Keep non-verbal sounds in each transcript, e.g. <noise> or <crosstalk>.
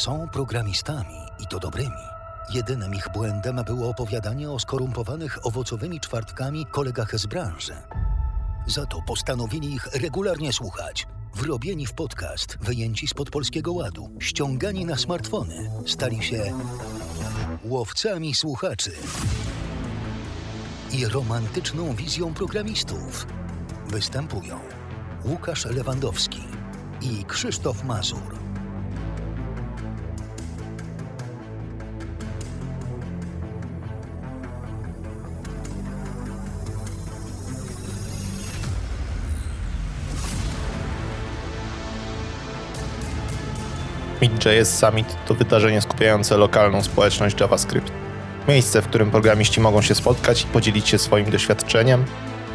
Są programistami i to dobrymi. Jedynym ich błędem było opowiadanie o skorumpowanych owocowymi czwartkami kolegach z branży. Za to postanowili ich regularnie słuchać. Wrobieni w podcast, wyjęci spod polskiego ładu, ściągani na smartfony, stali się łowcami słuchaczy i romantyczną wizją programistów. Występują Łukasz Lewandowski i Krzysztof Mazur. Mid.js Summit to wydarzenie skupiające lokalną społeczność JavaScript. Miejsce, w którym programiści mogą się spotkać i podzielić się swoim doświadczeniem,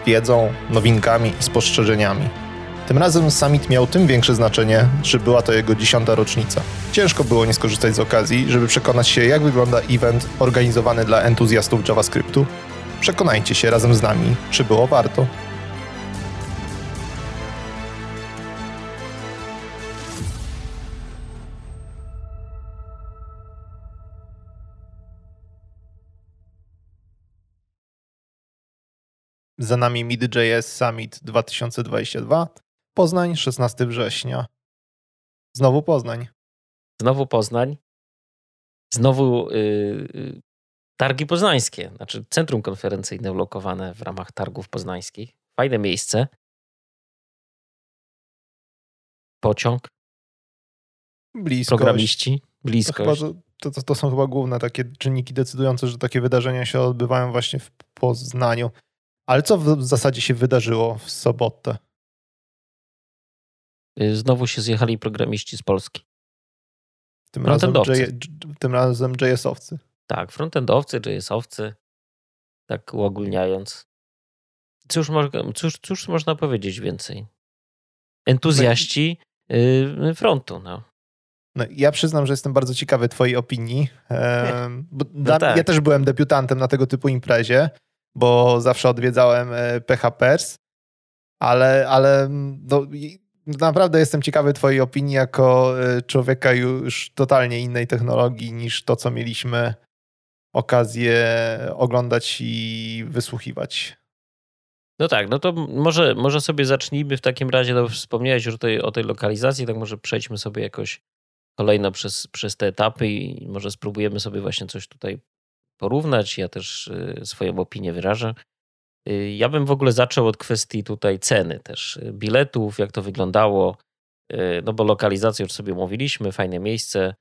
wiedzą, nowinkami i spostrzeżeniami. Tym razem summit miał tym większe znaczenie, że była to jego dziesiąta rocznica. Ciężko było nie skorzystać z okazji, żeby przekonać się, jak wygląda event organizowany dla entuzjastów JavaScriptu. Przekonajcie się razem z nami, czy było warto. Za nami Mid.js Summit 2022, Poznań 16 września. Znowu Poznań. Znowu Poznań. Znowu yy, targi poznańskie, znaczy centrum konferencyjne ulokowane w ramach targów poznańskich. Fajne miejsce. Pociąg. Bliskość. Programiści. Bliskość. To, to, to, to są chyba główne takie czynniki decydujące, że takie wydarzenia się odbywają właśnie w Poznaniu. Ale co w zasadzie się wydarzyło w sobotę? Y, znowu się zjechali programiści z Polski. Tym razem, J, tym razem JS-owcy. Tak, frontendowcy, JS-owcy, tak uogólniając. Cóż, cóż, cóż można powiedzieć więcej? Entuzjaści y, frontu. No. No, ja przyznam, że jestem bardzo ciekawy Twojej opinii. bo <laughs> no tak. Ja też byłem debiutantem na tego typu imprezie bo zawsze odwiedzałem e, PHPers, ale, ale no, naprawdę jestem ciekawy Twojej opinii jako e, człowieka już totalnie innej technologii niż to, co mieliśmy okazję oglądać i wysłuchiwać. No tak, no to może, może sobie zacznijmy w takim razie, no wspomniałeś już tej, o tej lokalizacji, tak może przejdźmy sobie jakoś kolejno przez, przez te etapy i może spróbujemy sobie właśnie coś tutaj porównać. Ja też y, swoją opinię wyrażę. Y, ja bym w ogóle zaczął od kwestii tutaj ceny też y, biletów, jak to wyglądało. No bo lokalizację już sobie mówiliśmy, fajne miejsce,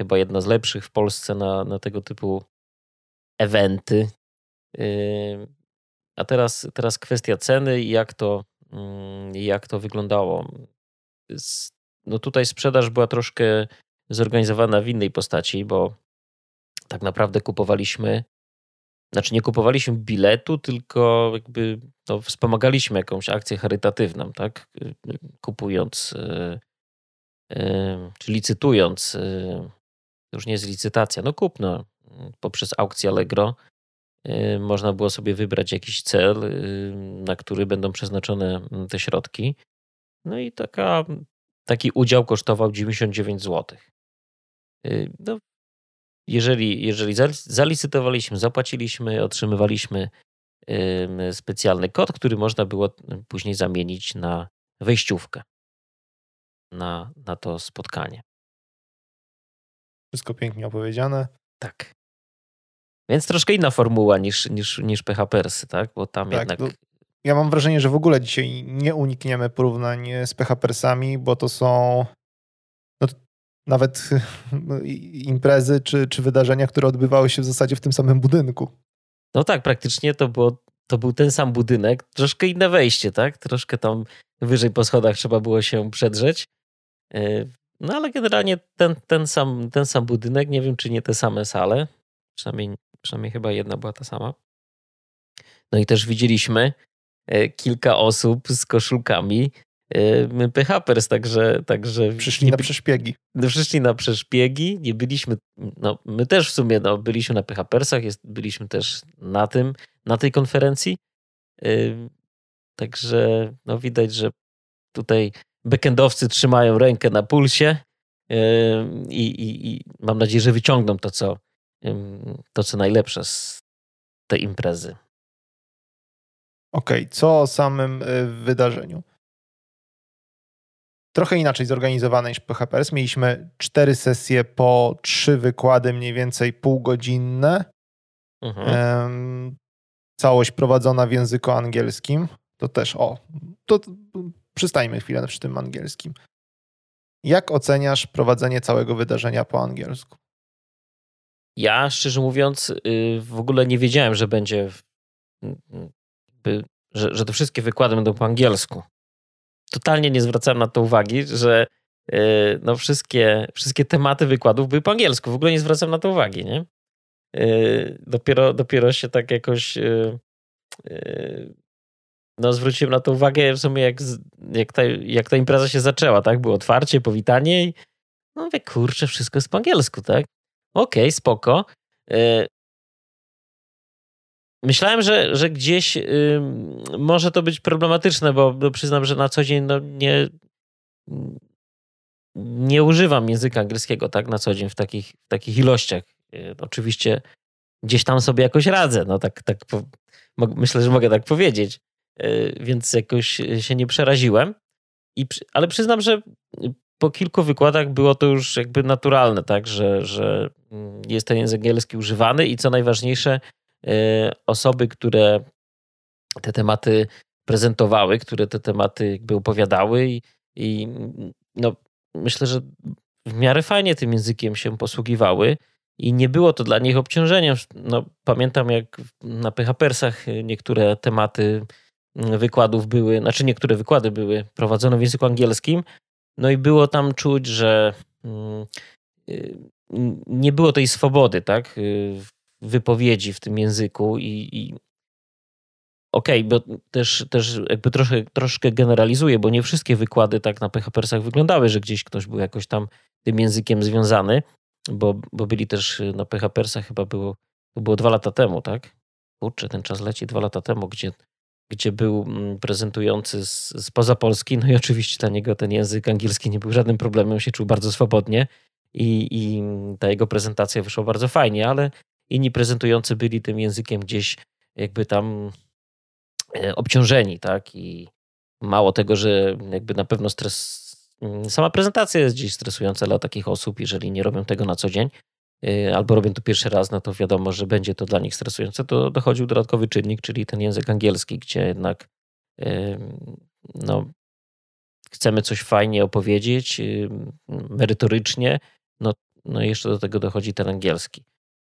chyba jedno z lepszych w Polsce na, na tego typu eventy. A teraz, teraz kwestia ceny i jak to, mm, jak to wyglądało. No tutaj sprzedaż była troszkę zorganizowana w innej postaci, bo tak naprawdę kupowaliśmy, znaczy nie kupowaliśmy biletu, tylko jakby no, wspomagaliśmy jakąś akcję charytatywną, tak? Kupując, yy, yy, czy licytując, yy, już nie jest licytacja, no kupno poprzez aukcję Allegro. Można było sobie wybrać jakiś cel, na który będą przeznaczone te środki. No i taka, taki udział kosztował 99 zł. No, jeżeli, jeżeli zalicytowaliśmy, zapłaciliśmy, otrzymywaliśmy specjalny kod, który można było później zamienić na wejściówkę na, na to spotkanie. Wszystko pięknie opowiedziane. Tak. Więc troszkę inna formuła niż, niż, niż PHPersy, tak? Bo tam tak, jednak. Ja mam wrażenie, że w ogóle dzisiaj nie unikniemy porównań z PHPersami, bo to są nawet imprezy czy, czy wydarzenia, które odbywały się w zasadzie w tym samym budynku. No tak, praktycznie to, było, to był ten sam budynek, troszkę inne wejście, tak? Troszkę tam wyżej po schodach trzeba było się przedrzeć. E, no ale generalnie ten, ten, sam, ten sam budynek, nie wiem czy nie te same sale, przynajmniej, przynajmniej chyba jedna była ta sama. No i też widzieliśmy e, kilka osób z koszulkami PHPers, także... także przyszli nie, na przeszpiegi. No, przyszli na przeszpiegi, nie byliśmy, no my też w sumie no, byliśmy na PHPersach, jest, byliśmy też na tym, na tej konferencji, także no widać, że tutaj backendowcy trzymają rękę na pulsie, i, i, i mam nadzieję, że wyciągną to co, to, co najlepsze z tej imprezy. Okej, okay. co o samym wydarzeniu? Trochę inaczej zorganizowane niż PHPRS. Mieliśmy cztery sesje po trzy wykłady, mniej więcej półgodzinne. Mhm. całość prowadzona w języku angielskim. To też, o, to przystajmy chwilę przy tym angielskim. Jak oceniasz prowadzenie całego wydarzenia po angielsku? Ja, szczerze mówiąc, y, w ogóle nie wiedziałem, że będzie, że, że te wszystkie wykłady będą po angielsku totalnie nie zwracałem na to uwagi, że e, no wszystkie, wszystkie tematy wykładów były po angielsku. W ogóle nie zwracam na to uwagi, nie? E, dopiero, dopiero się tak jakoś e, no zwróciłem na to uwagę w sumie jak, jak, ta, jak ta impreza się zaczęła, tak? Było otwarcie, powitanie i no mówię, kurczę, wszystko jest po angielsku, tak? Okej, okay, spoko. Myślałem, że, że gdzieś y, może to być problematyczne, bo, bo, przyznam, że na co dzień no, nie, nie używam języka angielskiego tak na co dzień w takich, w takich ilościach. Y, oczywiście gdzieś tam sobie jakoś radzę, no tak, tak po, myślę, że mogę tak powiedzieć, y, więc jakoś się nie przeraziłem. I, ale przyznam, że po kilku wykładach było to już jakby naturalne, tak, że, że mm, jest ten język angielski używany i co najważniejsze, osoby, które te tematy prezentowały, które te tematy jakby opowiadały i, i no, myślę, że w miarę fajnie tym językiem się posługiwały i nie było to dla nich obciążeniem. No, pamiętam jak na PHPersach niektóre tematy wykładów były, znaczy niektóre wykłady były prowadzone w języku angielskim, no i było tam czuć, że mm, y, nie było tej swobody, tak? Wypowiedzi w tym języku i, i okej, okay, bo też, też jakby troszkę, troszkę generalizuję, bo nie wszystkie wykłady tak na PHPersach wyglądały, że gdzieś ktoś był jakoś tam tym językiem związany, bo, bo byli też na PHPersach chyba było, to było dwa lata temu, tak? Kurczę, ten czas leci dwa lata temu, gdzie, gdzie był mm, prezentujący z, spoza Polski, no i oczywiście dla niego ten język angielski nie był żadnym problemem, się czuł bardzo swobodnie i, i ta jego prezentacja wyszła bardzo fajnie, ale inni prezentujący byli tym językiem gdzieś jakby tam e, obciążeni, tak? I mało tego, że jakby na pewno stres, mm, sama prezentacja jest gdzieś stresująca dla takich osób, jeżeli nie robią tego na co dzień, e, albo robią to pierwszy raz, no to wiadomo, że będzie to dla nich stresujące, to dochodził dodatkowy czynnik, czyli ten język angielski, gdzie jednak no, chcemy coś fajnie opowiedzieć, merytorycznie, no, no jeszcze do tego dochodzi ten angielski.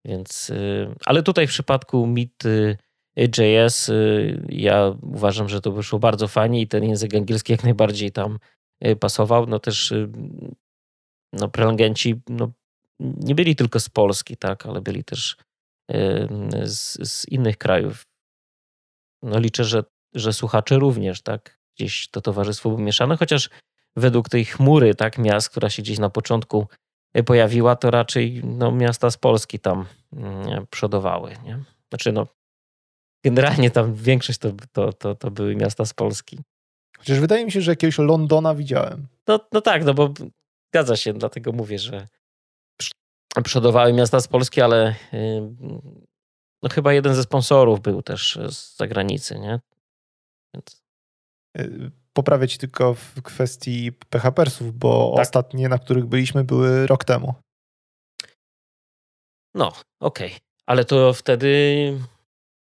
Więc, y, ale tutaj w przypadku Meet JS y, ja uważam, że to wyszło bardzo fajnie i ten język angielski jak najbardziej tam y, pasował. No też no, prelegenci no, nie byli tylko z Polski, tak, ale byli też z, z innych krajów. No liczę, że, że słuchacze również, tak, gdzieś to towarzystwo było mieszane, chociaż według tej chmury, tak, miast, która się gdzieś na początku pojawiła, to raczej no, miasta z Polski tam mm, przodowały. Nie? Znaczy, no, generalnie tam większość to, to, to, to były miasta z Polski. Chociaż wydaje mi się, że jakiegoś Londona widziałem. No, no tak, no bo zgadza się, dlatego mówię, że przodowały miasta z Polski, ale no chyba jeden ze sponsorów był też z zagranicy, nie? Więc... Poprawię ci tylko w kwestii PHPersów, bo tak. ostatnie, na których byliśmy, były rok temu. No, okej. Okay. Ale to wtedy.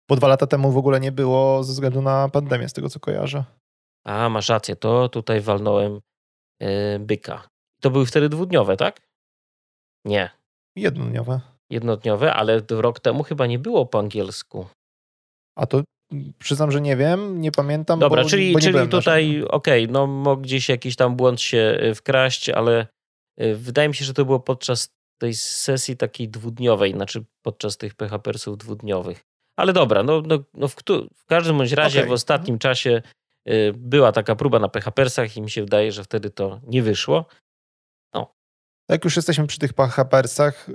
Bo dwa lata temu w ogóle nie było ze względu na pandemię, z tego co kojarzę. A, masz rację, to tutaj walnąłem yy, byka. To były wtedy dwudniowe, tak? Nie. Jednodniowe. Jednodniowe, ale rok temu chyba nie było po angielsku. A to Przyznam, że nie wiem, nie pamiętam. Dobra, bo, czyli, bo czyli tutaj okej, okay, no mógł gdzieś jakiś tam błąd się y, wkraść, ale y, wydaje mi się, że to było podczas tej sesji takiej dwudniowej, znaczy podczas tych PHPersów dwudniowych. Ale dobra, no, no, no w, w, każdym bądź razie okay. w ostatnim czasie y, była taka próba na PHPersach i mi się wydaje, że wtedy to nie wyszło. Jak już jesteśmy przy tych PHPersach,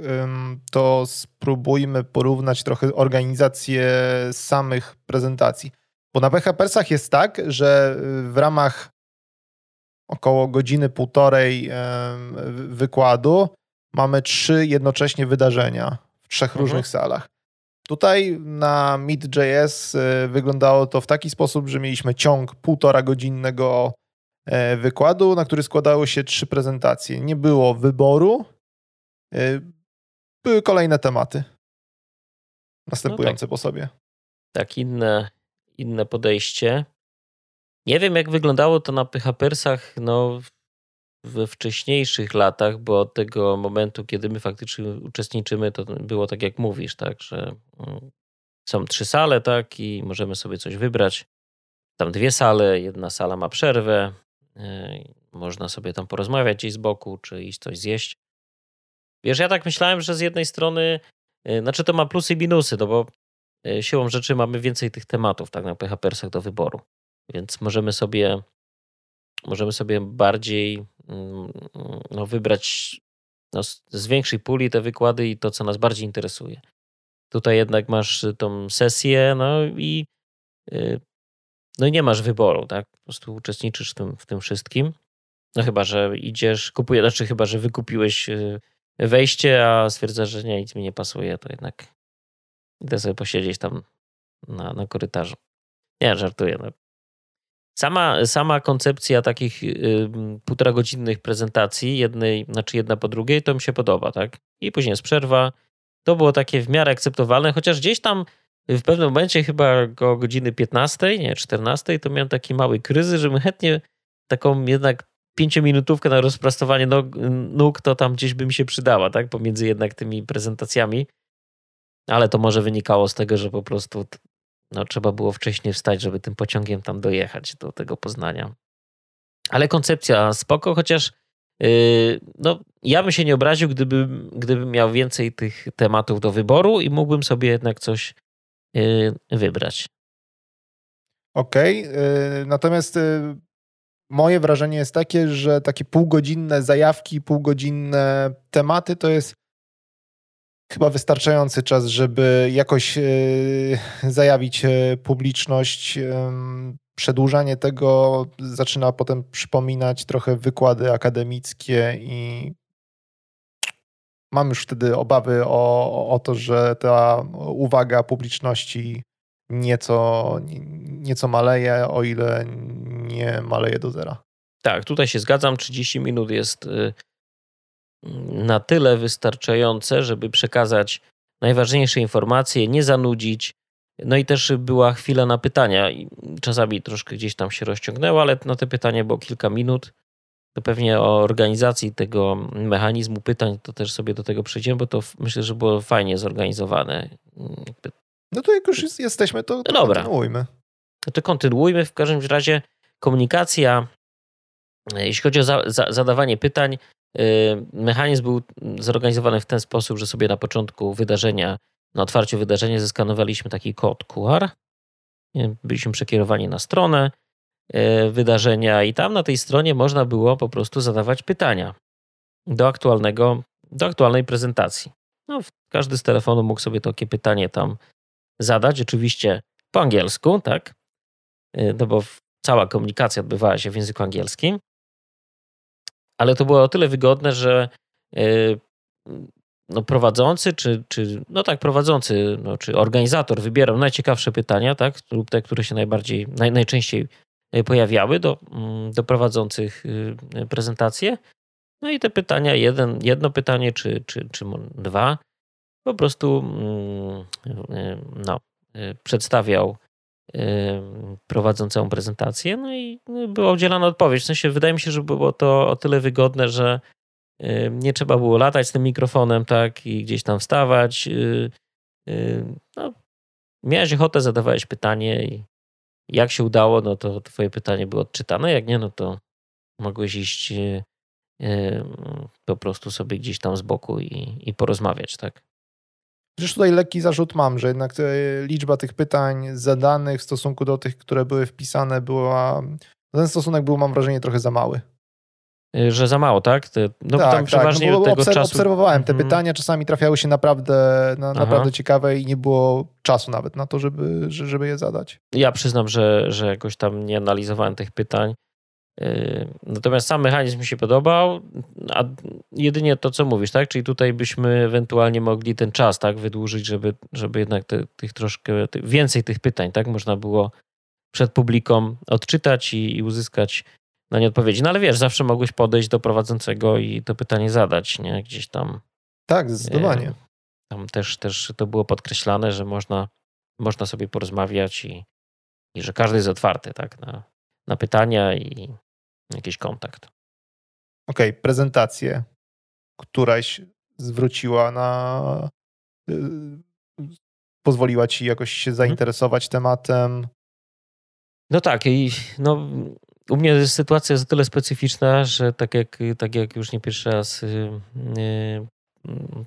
to spróbujmy porównać trochę organizację samych prezentacji. Bo na PHPersach jest tak, że w ramach około godziny, półtorej wykładu mamy trzy jednocześnie wydarzenia w trzech mhm. różnych salach. Tutaj na Meet.js e, wyglądało to w taki sposób, że mieliśmy ciąg półtora godzinnego wykładu, na który składały się trzy prezentacje. Nie było wyboru, e, były kolejne tematy następujące no tak, po sobie. Tak, inne, inne podejście. Nie wiem, jak wyglądało to na PHPersach no, we wcześniejszych latach, bo od tego momentu, kiedy my faktycznie uczestniczymy, to było tak, jak mówisz, tak, że mm, są trzy sale, tak, i możemy sobie coś wybrać. Tam dwie sale, jedna sala ma przerwę, e, można sobie tam porozmawiać gdzieś z boku, czy iść coś zjeść. Wiesz, ja tak myślałem, że z jednej strony, e, znaczy to ma plusy i minusy, no bo e, siłą rzeczy mamy więcej tych tematów, tak, na PHPersach do wyboru. Więc możemy sobie, możemy sobie bardziej mm, no, wybrać no, z większej puli te wykłady i to, co nas bardziej interesuje. Tutaj jednak masz tą sesję, no i y, no i nie masz wyboru, tak? Po prostu uczestniczysz w tym, w tym wszystkim. No chyba, że idziesz, kupujesz, znaczy chyba, że wykupiłeś y, wejście, a stwierdzasz, że nie, nic mi nie pasuje, to jednak idę sobie posiedzieć tam na, na korytarzu. Nie, żartuję. No. Sama, sama koncepcja takich y, półtora godzinnych prezentacji, jednej, znaczy jedna po drugiej, to mi się podoba, tak? I później jest przerwa. To było takie w miarę akceptowalne, chociaż gdzieś tam w pewnym momencie, chyba o godziny 15, nie, 14, to miałem taki mały kryzys, że chętnie taką jednak pięciominutówkę na rozprostowanie nóg, nóg, to tam gdzieś by mi się przydała, tak? Pomiędzy jednak tymi prezentacjami. Ale to może wynikało z tego, że po prostu no, trzeba było wcześniej wstać, żeby tym pociągiem tam dojechać do tego Poznania. Ale koncepcja spoko, chociaż yy, no, ja bym się nie obraził, gdybym, gdybym miał więcej tych tematów do wyboru i mógłbym sobie jednak coś wybrać. Okej, okay, natomiast y, moje wrażenie jest takie, że takie półgodzinne zajawki, półgodzinne tematy to jest chyba wystarczający czas, żeby jakoś e, zajawić publiczność. Przedłużanie tego zaczyna potem przypominać trochę wykłady akademickie i mam już wtedy obawy o, o to, że ta uwaga publiczności nieco, nieco maleje, o ile nie maleje do zera. Tak, tutaj się zgadzam. 30 minut jest y, na tyle wystarczające, żeby przekazać najważniejsze informacje, nie zanudzić. No i też była chwila na pytania. Czasami troszkę gdzieś tam się rozciągnęło, ale na te pytania było kilka minut. To pewnie o organizacji tego mechanizmu pytań to też sobie do tego przejdziemy, bo to myślę, że było fajnie zorganizowane. No to jak już jesteśmy, to, to no Dobra. kontynuujmy. To kontynuujmy. W każdym razie komunikacja, jeśli chodzi o za, za, zadawanie pytań, Y, mechanizm był zorganizowany w ten sposób, że sobie na początku wydarzenia, na otwarciu wydarzenia zeskanowaliśmy taki kod QR. Byliśmy przekierowani na stronę wydarzenia i tam na tej stronie można było po prostu zadawać pytania do aktualnego, do aktualnej prezentacji. No, każdy z telefonu mógł sobie takie pytanie tam zadać, oczywiście po angielsku, tak? Y, no bo cała komunikacja odbywała się w języku angielskim ale to było o tyle wygodne, że e, no prowadzący, czy, czy no tak, prowadzący, no, czy organizator wybierał najciekawsze pytania, tak, lub te, które się najbardziej, naj, najczęściej e, pojawiały do, mm, do prowadzących e, prezentację. No i te pytania, jeden, jedno pytanie, czy, czy, czy dwa, po prostu mm, no, przedstawiał prowadzącą prezentację, no i była udzielana odpowiedź. W sensie wydaje mi się, że było to o tyle wygodne, że nie trzeba było latać z tym mikrofonem, tak, i gdzieś tam wstawać. Y, y, no, miałeś ochotę, zadawałeś pytanie i jak się udało, no to twoje pytanie było odczytane, jak nie, no to mogłeś iść y, po prostu sobie gdzieś tam z boku i, i porozmawiać, tak. Przecież tutaj lekki zarzut mam, że jednak liczba tych pytań zadanych w stosunku do tych, które były wpisane, była. Ten stosunek był, mam wrażenie, trochę za mały. Y, że za mało, tak? no tak, tam przeważnie tak. No tego czasu... Obserwowałem te mhm. pytania, czasami trafiały się naprawdę, na, naprawdę ciekawe i nie było czasu nawet na to, żeby, żeby je zadać. Ja przyznam, że, że jakoś tam nie analizowałem tych pytań. Natomiast sam mechanizm mi się podobał, a jedynie to, co mówisz, tak? Czyli tutaj byśmy ewentualnie mogli ten czas tak wydłużyć, żeby, żeby jednak te, tych troszkę więcej tych pytań, tak? Można było przed publiką odczytać i, i uzyskać na nie odpowiedzi. No ale wiesz, zawsze mogłeś podejść do prowadzącego i to pytanie zadać, nie? Gdzieś tam. Tak, zdecydowanie. Tam też, też to było podkreślane, że można, można sobie porozmawiać i, i że każdy jest otwarty, tak? Na, na pytania i jakiś kontakt. Okej, okay, prezentację. Któraś zwróciła na. Y, pozwoliła ci jakoś się mhm. zainteresować tematem. No tak, i no, u mnie sytuacja jest o tyle specyficzna, że tak jak, tak jak już nie pierwszy raz y, y,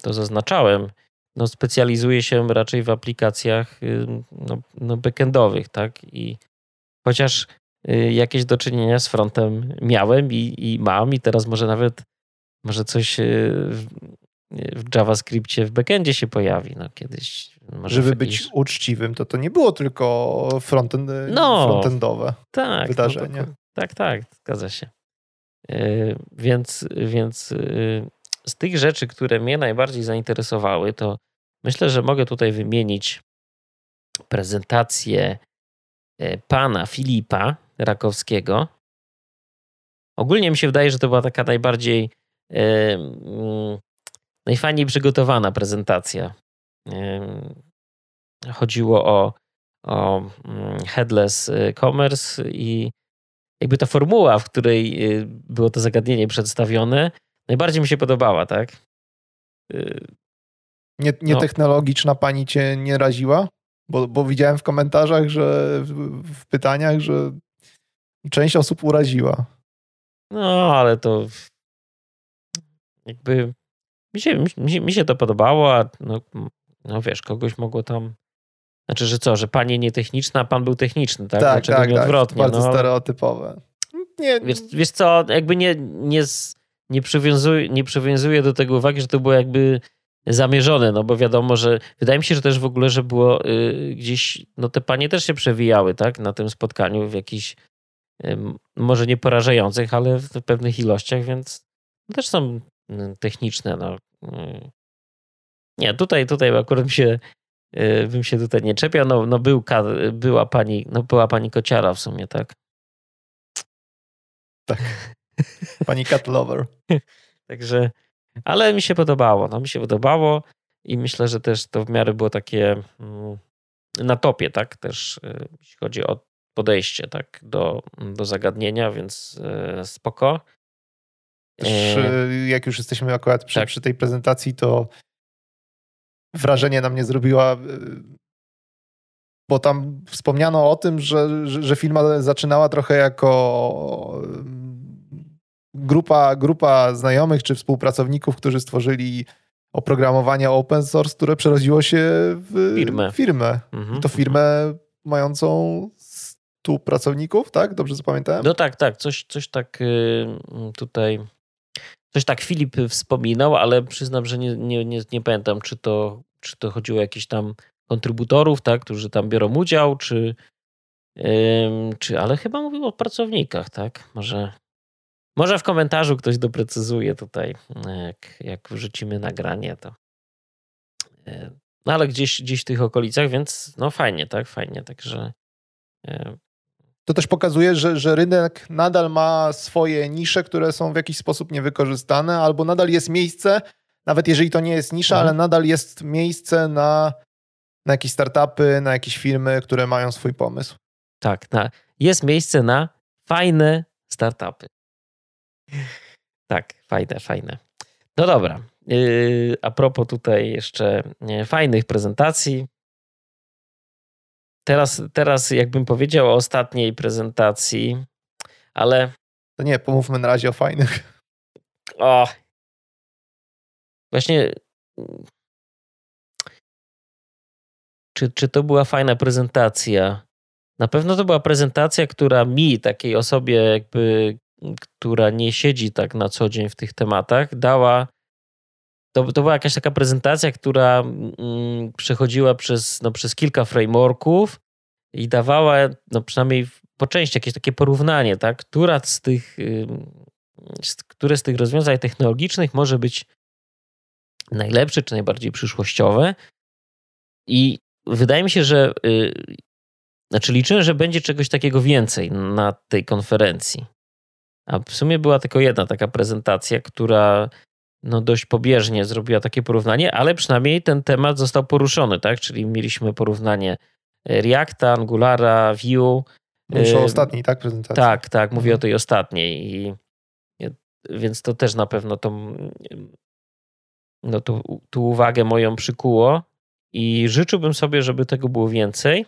to zaznaczałem, no specjalizuję się raczej w aplikacjach y, no, no backendowych, tak? I chociaż jakieś do czynienia z frontem miałem i, i mam, i teraz może nawet może coś w, w JavaScriptie w backendzie się pojawi. No kiedyś żeby być uczciwym, to to nie było tylko frontend, no, frontendowe tak, wydarzenie. No, tak, tak, zgadza się. Yy, więc, więc yy, z tych rzeczy, które mnie najbardziej zainteresowały, to myślę, że mogę tutaj wymienić prezentację yy, pana Filipa Rakowskiego. Ogólnie mi się wydaje, że to była taka najbardziej mm, najfajniej przygotowana prezentacja chodziło o, o mm, headless commerce i jakby ta formuła, w której y, było to zagadnienie przedstawione, najbardziej mi się podobała, tak? Y, nie, nie no. technologiczna pani cię nie raziła? Bo, bo widziałem w komentarzach, że w, w pytaniach, że część osób uraziła. No, ale to jakby mi się, mi, mi się to podobało, a no, no wiesz, kogoś mogło tam. Znaczy, że co, że pani nietechniczna, a pan był techniczny, tak? Tak, Dlaczego tak, nie tak. odwrotnie? Bardzo no, stereotypowe. Nie. Wiesz, wiesz co, jakby nie, nie, nie, przywiązuję, nie przywiązuję do tego uwagi, że to było jakby zamierzone, no bo wiadomo, że wydaje mi się, że też w ogóle, że było y, gdzieś, no te panie też się przewijały, tak, na tym spotkaniu w jakichś y, może nie porażających, ale w pewnych ilościach, więc też są y, techniczne, no. Y, nie, tutaj, tutaj akurat bym się, bym się tutaj nie czepiał. No, no był, była, pani, no była pani kociara w sumie, tak? Tak. <laughs> Pani cat lover. <laughs> Także, ale mi się podobało. No, mi się podobało i myślę, że też to w miarę było takie mm, na topie, tak? Też e, jeśli chodzi o podejście, tak? Do, do zagadnienia, więc e, spoko. Też, jak już jesteśmy akurat przy, tak. przy tej prezentacji, to wrażenie na mnie zrobiła, y, bo tam wspomniano o tym, że, że, że firma zaczynała trochę jako y, grupa, grupa znajomych czy współpracowników, którzy stworzyli oprogramowanie open source, które przerodziło się w firmę. firmę. Mhm, I to firmę mającą 100 pracowników, tak? Dobrze zapamiętałem? No tak, tak. Coś, coś tak y, tutaj Coś tak Filip wspominał, ale przyznam, że nie, nie, nie, nie pamiętam, czy to, czy to chodziło o jakichś tam kontrybutorów, tak, którzy tam biorą udział, czy, czy ale chyba mówił o pracownikach, tak? Może, może w komentarzu ktoś doprecyzuje tutaj, jak, jak wrzucimy nagranie, to. Yy, no ale gdzieś, gdzieś w tych okolicach, więc no fajnie, tak? Fajnie, także yy, to też pokazuje, że, że rynek nadal ma swoje nisze, które są w jakiś sposób niewykorzystane, albo nadal jest miejsce, nawet jeżeli to nie jest nisza, mhm. ale nadal jest miejsce na, na jakieś startupy, na jakieś firmy, które mają swój pomysł. Tak, na, jest miejsce na fajne startupy. Tak, fajne, fajne. No dobra. Yy, a propos tutaj jeszcze fajnych prezentacji, Teraz, teraz jakbym powiedział o ostatniej prezentacji, ale. To nie, pomówmy na razie o fajnych. O. Właśnie. Czy, czy to była fajna prezentacja? Na pewno to była prezentacja, która mi, takiej osobie, jakby, która nie siedzi tak na co dzień w tych tematach, dała to, to była jakaś taka prezentacja, która mm, przechodziła przez, no, przez kilka frameworków i dawała, no przynajmniej po części jakieś takie porównanie, tak? Która z tych, które z tych rozwiązań technologicznych może być najlepsze czy najbardziej przyszłościowe. I wydaje mi się, że y, znaczy liczyłem, że będzie czegoś takiego więcej na tej konferencji. A w sumie była tylko jedna taka prezentacja, która no dość pobieżnie zrobiła takie porównanie, ale przynajmniej ten temat został poruszony, tak? Czyli mieliśmy porównanie Reacta, Angulara, Vue. Mówisz o ostatniej, tak, prezentacji? Tak, tak, mówię mhm. o tej ostatniej. I, więc to też na pewno tą, no tu, tu uwagę moją przykuło i życzyłbym sobie, żeby tego było więcej.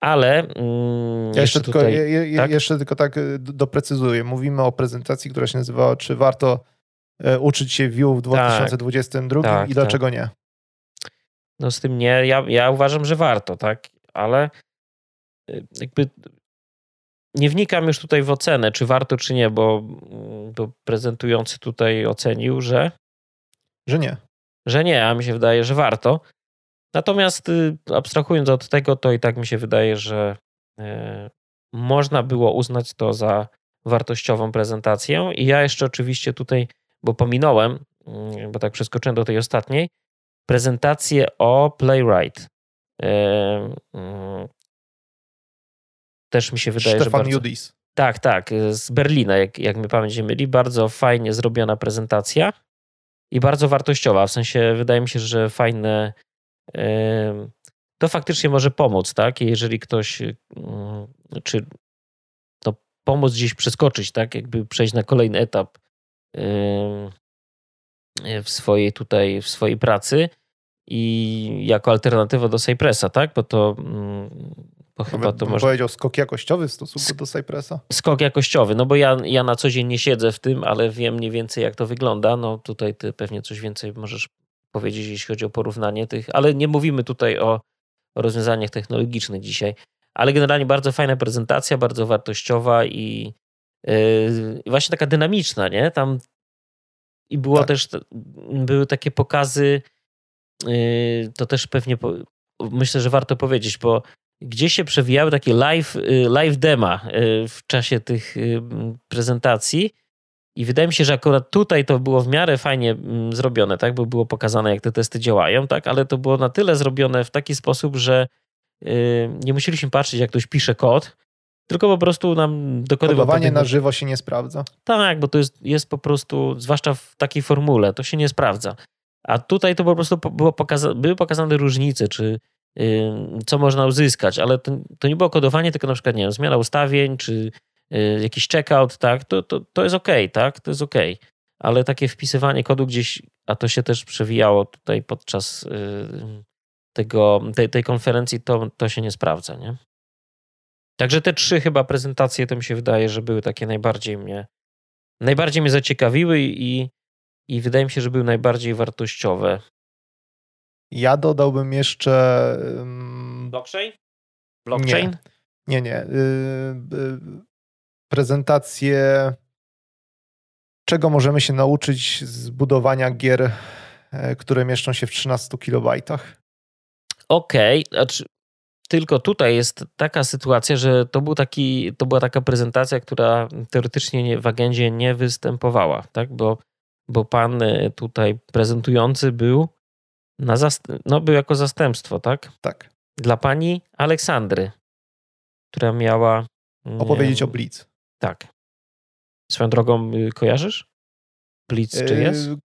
Ale. Mm, ja jeszcze, tylko, tutaj, je, tak? jeszcze tylko tak y, doprecyzuję. Mówimy o prezentacji, która się nazywała Czy warto e, uczyć się Vue w 2022 tak, tak, i dlaczego tak. nie? No z tym nie. Ja, ja uważam, że warto, tak? Ale y, jakby nie wnikam już tutaj w ocenę, czy warto, czy nie, bo, mm, bo prezentujący tutaj ocenił, że. Że nie. Że nie, a mi się wydaje, że warto. Natomiast y, abstrahując od tego, to i tak mi się wydaje, że e, można było uznać to za wartościową prezentację. I ja jeszcze oczywiście tutaj, bo pominąłem, mm, bo tak przeskoczyłem do tej ostatniej, prezentację o Playwright. E, mm, też mi się wydaje, Stefan że. Bardzo... Judis. Tak, tak, z Berlina, jak, jak mi pamięć nie myli. Bardzo fajnie zrobiona prezentacja i bardzo wartościowa. W sensie wydaje mi się, że fajne to faktycznie może pomóc, tak? Jeżeli ktoś, mm, czy no, pomóc gdzieś przeskoczyć, tak? Jakby przejść na kolejny etap w swojej tutaj, w swojej pracy i jako alternatywa do Cypressa, tak? Bo to mm, bo chyba to może... powiedział skok jakościowy w stosunku do Cypressa? Skok jakościowy, no bo ja, ja na co dzień nie siedzę w tym, ale wiem mniej więcej jak to wygląda. No tutaj ty pewnie coś więcej możesz powiedzieć, jeśli chodzi o porównanie tych, ale nie mówimy tutaj o, o rozwiązaniach technologicznych dzisiaj. Ale generalnie bardzo fajna prezentacja, bardzo wartościowa i yy, właśnie taka dynamiczna, nie? Tam i było tak. też, były takie pokazy, yy, to też pewnie po, myślę, że warto powiedzieć, bo gdzieś się przewijały takie live, yy, live dema yy, w czasie tych yy, prezentacji i wydaje mi się, że akurat tutaj to było w miarę fajnie mm, zrobione, tak? Bo było pokazane, jak te testy działają, tak? Ale to było na tyle zrobione w taki sposób, że nie musieliśmy patrzeć, jak ktoś pisze kod, tylko po prostu nam dokonywał. Kodowanie na żywo się nie sprawdza. Tak, bo to jest, jest po prostu, zwłaszcza w takiej formule, to się nie sprawdza. A tutaj to po prostu było pokaza były pokazane różnice, czy yy, co można uzyskać, ale to, to, nie było kodowanie, tylko na przykład, nie wiem, zmiana ustawień, czy Y, jakiś checkout, tak, to, to, to jest ok, tak, to jest ok. Ale takie wpisywanie kodu gdzieś, a to się też przewijało tutaj podczas y, tego, tej, tej konferencji, to, to się nie sprawdza, nie? Także te trzy chyba prezentacje, to mi się wydaje, że były takie najbardziej mnie, najbardziej mnie zaciekawiły i, i wydaje mi się, że były najbardziej wartościowe. Ja dodałbym jeszcze. Blockchain? Blockchain? Nie, nie. nie. Y, prezentację, czego możemy się nauczyć z budowania gier, e, które mieszczą się w 13 kilobajtach. Okej, okay. znaczy tylko tutaj jest taka sytuacja, że to, był taki, to była taka prezentacja, która teoretycznie nie, w agendzie nie występowała, tak? bo, bo pan e, tutaj prezentujący był, na zast- no, był jako zastępstwo, tak? Tak. Dla pani Aleksandry, która miała. Opowiedzieć o Blitz. Tak. Swoją drogą y, kojarzysz? Blitz czy jest? Yy,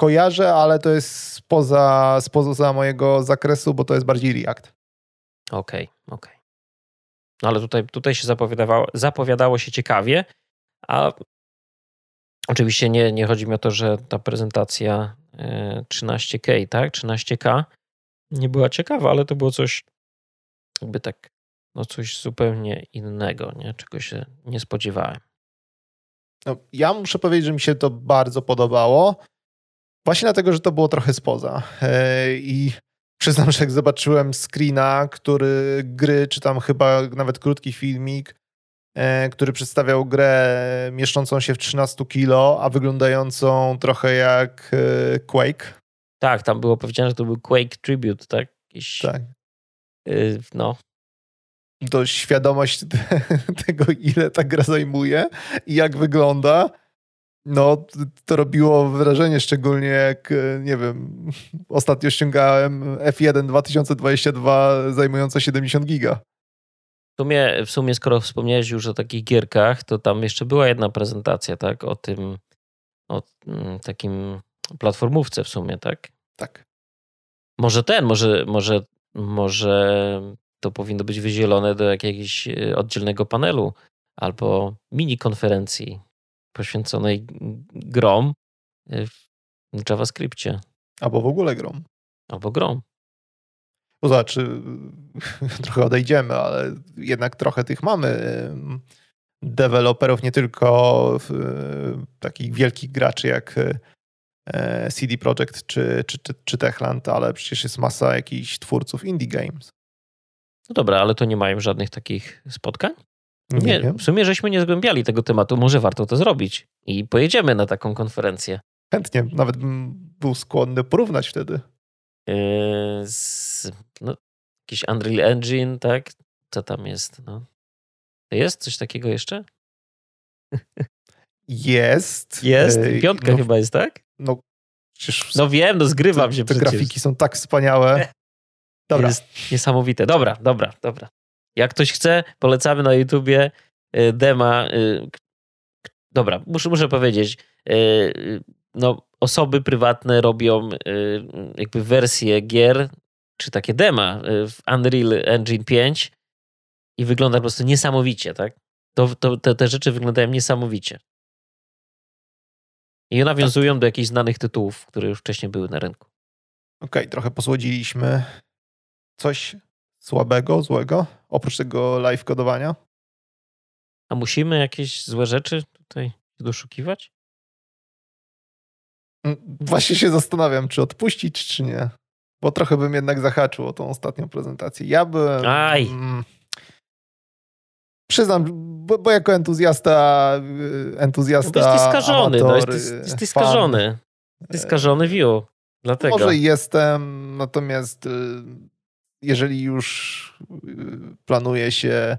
kojarzę, ale to jest spoza, spoza mojego zakresu, bo to jest bardziej React. Okej, okay, okej. Okay. No ale tutaj, tutaj się zapowiadało, zapowiadało się ciekawie, a oczywiście nie, nie chodzi mi o to, że ta prezentacja 13K, y, tak? 13K nie była ciekawa, ale to było coś jakby tak no coś zupełnie innego, nie? czego się nie spodziewałem. No, ja muszę powiedzieć, że mi się to bardzo podobało. Właśnie dlatego, że to było trochę spoza. E, I przyznam, że jak zobaczyłem screena, który gry, czy tam chyba nawet krótki filmik, e, który przedstawiał grę mieszczącą się w 13 kilo, a wyglądającą trochę jak e, Quake. Tak, tam było powiedziane, że to był Quake Tribute, tak? Jakiś, tak. No, to świadomość <laughs> tego, ile ta gra zajmuje i jak wygląda, no to robiło wrażenie, szczególnie jak, nie wiem, <laughs> ostatnio ściągałem F1 2022 zajmujące 70 giga. W sumie, w sumie, skoro wspomniałeś już o takich gierkach, to tam jeszcze była jedna prezentacja, tak? O tym, o mm, takim platformówce w sumie, tak? Tak. Może ten, może, może, może to powinno być wyzielone do jakiegoś e, oddzielnego panelu albo mini konferencji poświęconej grom e, w JavaScriptie. Albo w ogóle grom. Albo grom. To znaczy, <laughs> trochę odejdziemy, ale jednak trochę tych mamy deweloperów, nie tylko takich wielkich graczy jak e, CD Projekt czy, czy, czy, czy Techland, ale przecież jest masa jakichś twórców indie games. No dobra, ale to nie mają żadnych takich spotkań? Nie, nie w sumie żeśmy nie zgłębiali tego tematu, może warto to zrobić i pojedziemy na taką konferencję. Chętnie, nawet bym był skłonny porównać wtedy. Yy, z, no, jakiś Unreal Engine, tak? Co tam jest? No. Jest coś takiego jeszcze? <laughs> Jest. Jest? Piątka no, chyba jest, tak? No, przecież no wiem, no zgrywam te, się te przecież. grafiki są tak wspaniałe. <laughs> Dobra. Jest niesamowite. Dobra, dobra, dobra. Jak ktoś chce, polecamy na YouTubie yy, dema. Dobra, muszę, muszę powiedzieć. No, osoby prywatne robią y, jakby wersje gier, czy takie dema y, w Unreal Engine 5 i wygląda po prostu niesamowicie, tak? To, to, te, te rzeczy wyglądają niesamowicie. I nawiązują tak. do jakichś znanych tytułów, które już wcześniej były na rynku. Okej, okay, trochę posłodziliśmy. Coś słabego, złego, oprócz tego live kodowania? A musimy jakieś złe rzeczy tutaj doszukiwać? Mm, właśnie się zastanawiam, czy odpuścić, czy nie. Bo trochę bym jednak zahaczył o tą ostatnią prezentację. Ja bym. Aj. Mm, przyznam, bo, bo, jako entuzjasta. Y, entuzjasta. No, jesteś skażony, no, jesteś, jesteś skażony. Jesteś skażony view. Dlatego. Może jestem, natomiast y, jeżeli już y, planuje się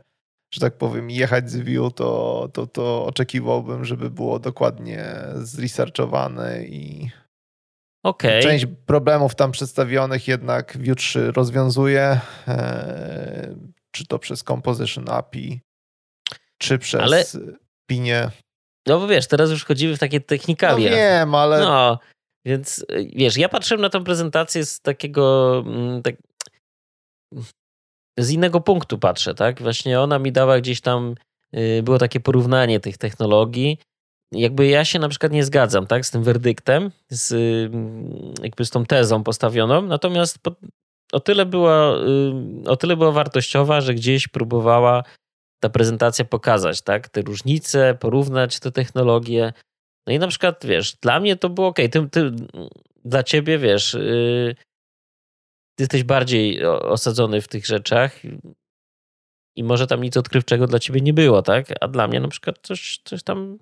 że tak powiem, jechać z Vue, to, to, to oczekiwałbym, żeby było dokładnie zresearchowane i okay. część problemów tam przedstawionych jednak Vue 3 rozwiązuje, e, czy to przez Composition API, czy przez ale... Pinie. No bo wiesz, teraz już wchodzimy w takie technikalia. No wiem, ale... No, więc wiesz, ja patrzyłem na tę prezentację z takiego... Mm, tak, z innego punktu patrzę, tak? Właśnie ona mi dała gdzieś tam, y, było takie porównanie tych technologii. Jakby ja się na przykład nie zgadzam, tak, z tym werdyktem, z, mm, jakby z tą tezą postawioną, natomiast o tyle była, y, o tyle była wartościowa, że gdzieś próbowała ta prezentacja pokazać, tak, te różnice, porównać te technologie. No i na przykład, wiesz, dla mnie to było ok. Ty, ty, dla ciebie, wiesz, ty jesteś bardziej osadzony w tych rzeczach i może tam nic odkrywczego dla ciebie nie było, tak? A dla mnie na przykład coś, coś tam.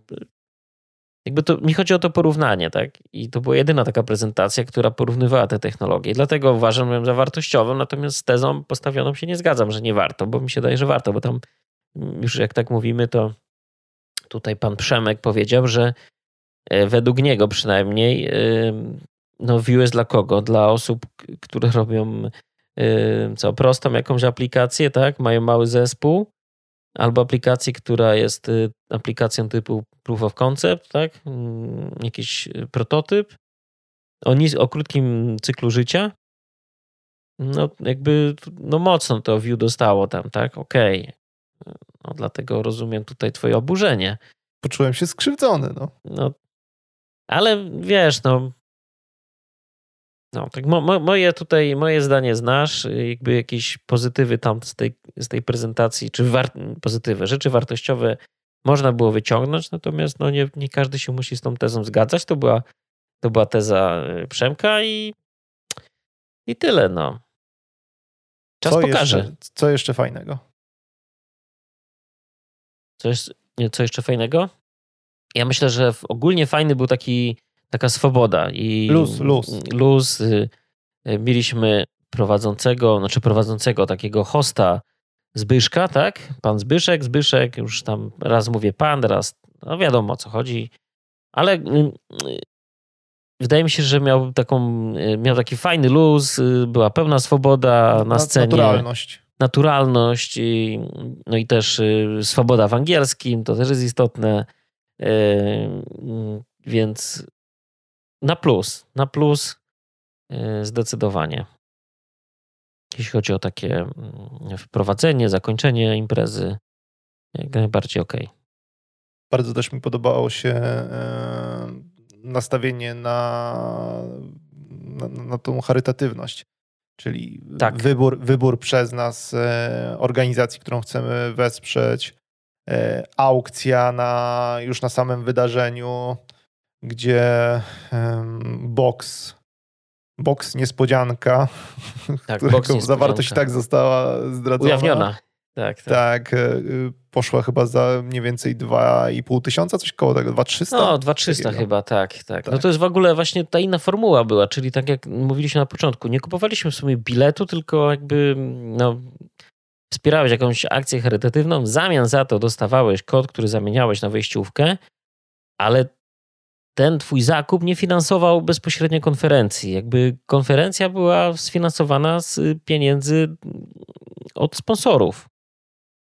Jakby to, mi chodzi o to porównanie, tak? I to była jedyna taka prezentacja, która porównywała te technologie. Dlatego uważam ją za wartościową, natomiast z tezą postawioną się nie zgadzam, że nie warto, bo mi się daje, że warto, bo tam już jak tak mówimy, to tutaj pan Przemek powiedział, że e, według niego przynajmniej no Vue jest dla kogo? Dla osób, które robią yy, co, prostą jakąś aplikację, tak? Mają mały zespół, albo aplikację, która jest yy, aplikacją typu proof of concept, tak? Yy, jakiś prototyp o, nis- o krótkim cyklu życia. No jakby, no mocno to Vue dostało tam, tak? Okej. Okay. No dlatego rozumiem tutaj twoje oburzenie. Poczułem się skrzywdzony, no. No, ale wiesz, no no, tak mo, mo, moje tutaj, moje zdanie znasz, jakby jakieś pozytywy tam z tej, z tej prezentacji, czy war, pozytywy, rzeczy wartościowe można było wyciągnąć, natomiast no nie, nie każdy się musi z tą tezą zgadzać. To była, to była teza y, Przemka i, i tyle, no. Czas co pokaże. Jeszcze, co jeszcze fajnego? Co, jest, co jeszcze fajnego? Ja myślę, że ogólnie fajny był taki taka swoboda i luz, luz. luz. Y, y, mieliśmy prowadzącego, znaczy prowadzącego takiego hosta Zbyszka, tak? Pan Zbyszek, Zbyszek, już tam raz mówię pan, raz, no wiadomo o co chodzi, ale mm, wydaje mi się, że miał taką, miał taki fajny luz, była pełna swoboda na scenie. Naturalność. Naturalność, i, no i też swoboda w angielskim, to też jest istotne, więc na plus, na plus zdecydowanie jeśli chodzi o takie mm, wprowadzenie, zakończenie imprezy, jak najbardziej ok. Bardzo też mi podobało się e, nastawienie na, na, na tą charytatywność, czyli tak. wybór, wybór przez nas e, organizacji, którą chcemy wesprzeć, e, aukcja na, już na samym wydarzeniu, gdzie box box niespodzianka, <laughs> tak, którego zawartość tak została zdradzona. Ujawniona. Tak, tak. tak e, poszła chyba za mniej więcej 2,5 tysiąca, coś koło tego, 2,300? No, 2,300 chyba, tak, tak, tak. No to jest w ogóle właśnie ta inna formuła była, czyli tak jak mówiliśmy na początku, nie kupowaliśmy w sumie biletu, tylko jakby no, wspierałeś jakąś akcję charytatywną, w zamian za to dostawałeś kod, który zamieniałeś na wejściówkę, ale ten twój zakup nie finansował bezpośrednio konferencji. Jakby konferencja była sfinansowana z pieniędzy od sponsorów,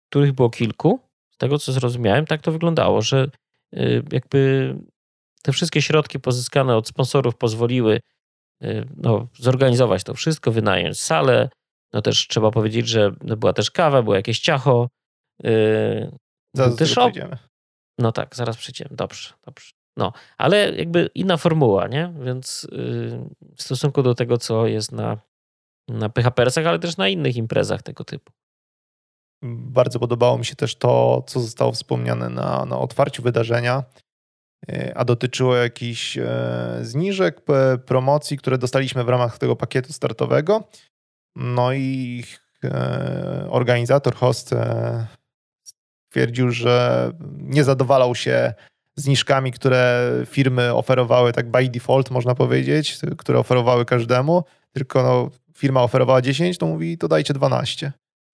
których było kilku. Z tego co zrozumiałem, tak to wyglądało, że y, jakby te wszystkie środki pozyskane od sponsorów pozwoliły y, no, zorganizować to wszystko, wynająć salę. No też trzeba powiedzieć, że była też kawa, było jakieś ciacho. Yy, zaraz też op... No tak, zaraz przyjdziemy. Dobrze, dobrze. No, ale jakby inna formuła, nie? Więc yy, w stosunku do tego, co jest na, na PHPersach, ale też na innych imprezach tego typu. Bardzo podobało mi się też to, co zostało wspomniane na, na otwarciu wydarzenia, y, a dotyczyło jakichś e, zniżek, promocji, które dostaliśmy w ramach tego pakietu startowego. No i e, organizator, host e, stwierdził, że nie zadowalał się zniżkami, które firmy oferowały tak by default, można powiedzieć, które oferowały każdemu, tylko no, firma oferowała 10, to mówi, to dajcie 12.